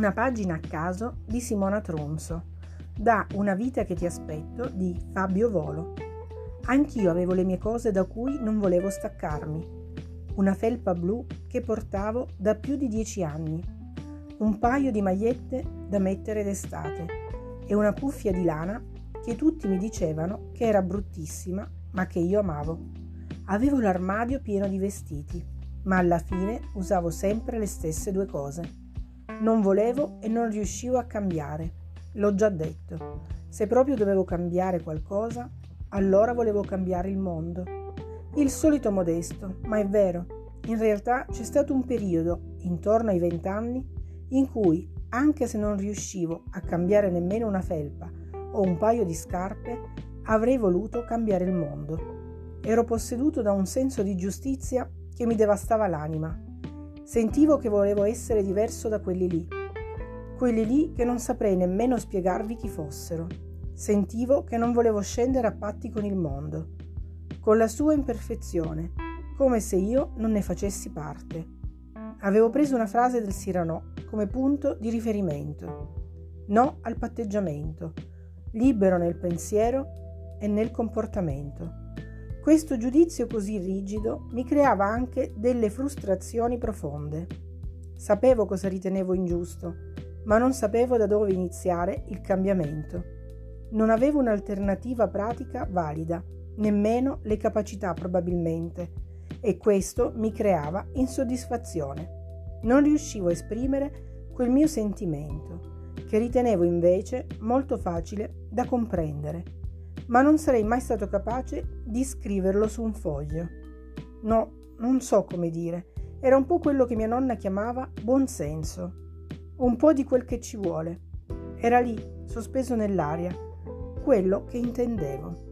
Una pagina a caso di Simona Tronzo, da Una vita che ti aspetto di Fabio Volo. Anch'io avevo le mie cose da cui non volevo staccarmi. Una felpa blu che portavo da più di dieci anni, un paio di magliette da mettere d'estate e una cuffia di lana che tutti mi dicevano che era bruttissima, ma che io amavo. Avevo l'armadio pieno di vestiti, ma alla fine usavo sempre le stesse due cose. Non volevo e non riuscivo a cambiare. L'ho già detto. Se proprio dovevo cambiare qualcosa, allora volevo cambiare il mondo. Il solito modesto, ma è vero. In realtà c'è stato un periodo, intorno ai vent'anni, in cui, anche se non riuscivo a cambiare nemmeno una felpa o un paio di scarpe, avrei voluto cambiare il mondo. Ero posseduto da un senso di giustizia che mi devastava l'anima Sentivo che volevo essere diverso da quelli lì, quelli lì che non saprei nemmeno spiegarvi chi fossero. Sentivo che non volevo scendere a patti con il mondo, con la sua imperfezione, come se io non ne facessi parte. Avevo preso una frase del Cyrano come punto di riferimento. No al patteggiamento, libero nel pensiero e nel comportamento. Questo giudizio così rigido mi creava anche delle frustrazioni profonde. Sapevo cosa ritenevo ingiusto, ma non sapevo da dove iniziare il cambiamento. Non avevo un'alternativa pratica valida, nemmeno le capacità probabilmente, e questo mi creava insoddisfazione. Non riuscivo a esprimere quel mio sentimento, che ritenevo invece molto facile da comprendere ma non sarei mai stato capace di scriverlo su un foglio. No, non so come dire, era un po' quello che mia nonna chiamava buon senso, un po' di quel che ci vuole. Era lì, sospeso nell'aria, quello che intendevo.